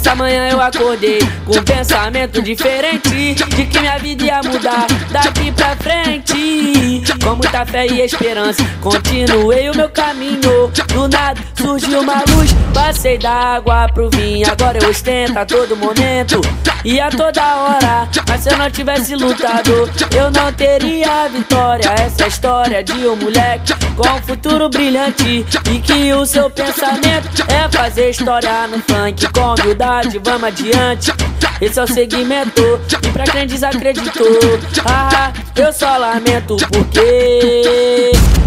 Nessa manhã eu acordei com um pensamento diferente De que minha vida ia mudar daqui pra frente Com muita fé e esperança. Continuei o meu caminho. Do nada surgiu uma luz. Passei da água pro vinho. Agora eu ostento a todo momento E a toda hora. Mas se eu não tivesse lutado Eu não teria vitória. Essa é a história de um moleque Com um futuro brilhante E que o seu pensamento É fazer história no funk. Com humildade vamos adiante. Esse é o segmento E pra quem desacreditou Ah, eu só lamento porque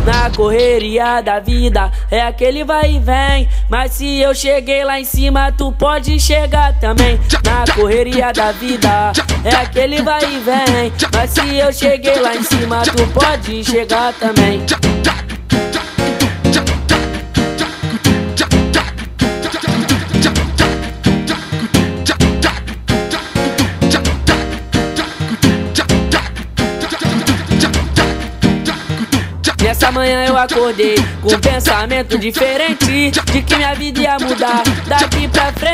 Na correria da vida É aquele vai e vem. Mas se eu cheguei lá em cima Tu pode chegar também. Na correria da vida É aquele vai e vem. Mas se eu cheguei lá em cima Tu pode chegar também Nessa manhã eu acordei com um pensamento diferente De que minha vida ia mudar. Daqui pra frente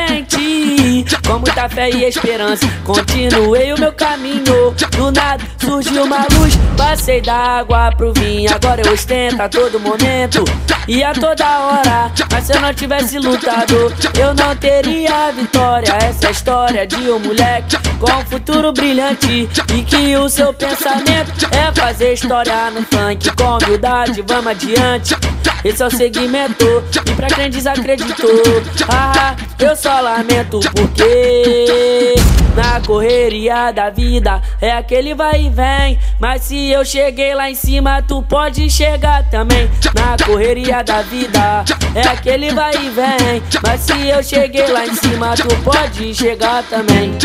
Com muita fé e esperança Continuei o meu caminho. Do nada surgiu uma luz Passei da água pro vinho. Agora eu ostento a todo momento E a toda hora. Mas se eu não tivesse lutado Eu não teria vitória. Essa é a história de um moleque Com um futuro brilhante E que o seu pensamento É fazer história no funk. Com humildade vamos adiante. Esse é o segmento E pra quem desacreditou Ah, eu só lamento porque Na correria da vida É aquele vai e vem. Mas se eu cheguei lá em cima Tu pode chegar também. Na correria da vida É aquele vai e vem. Mas se eu cheguei lá em cima Tu pode chegar também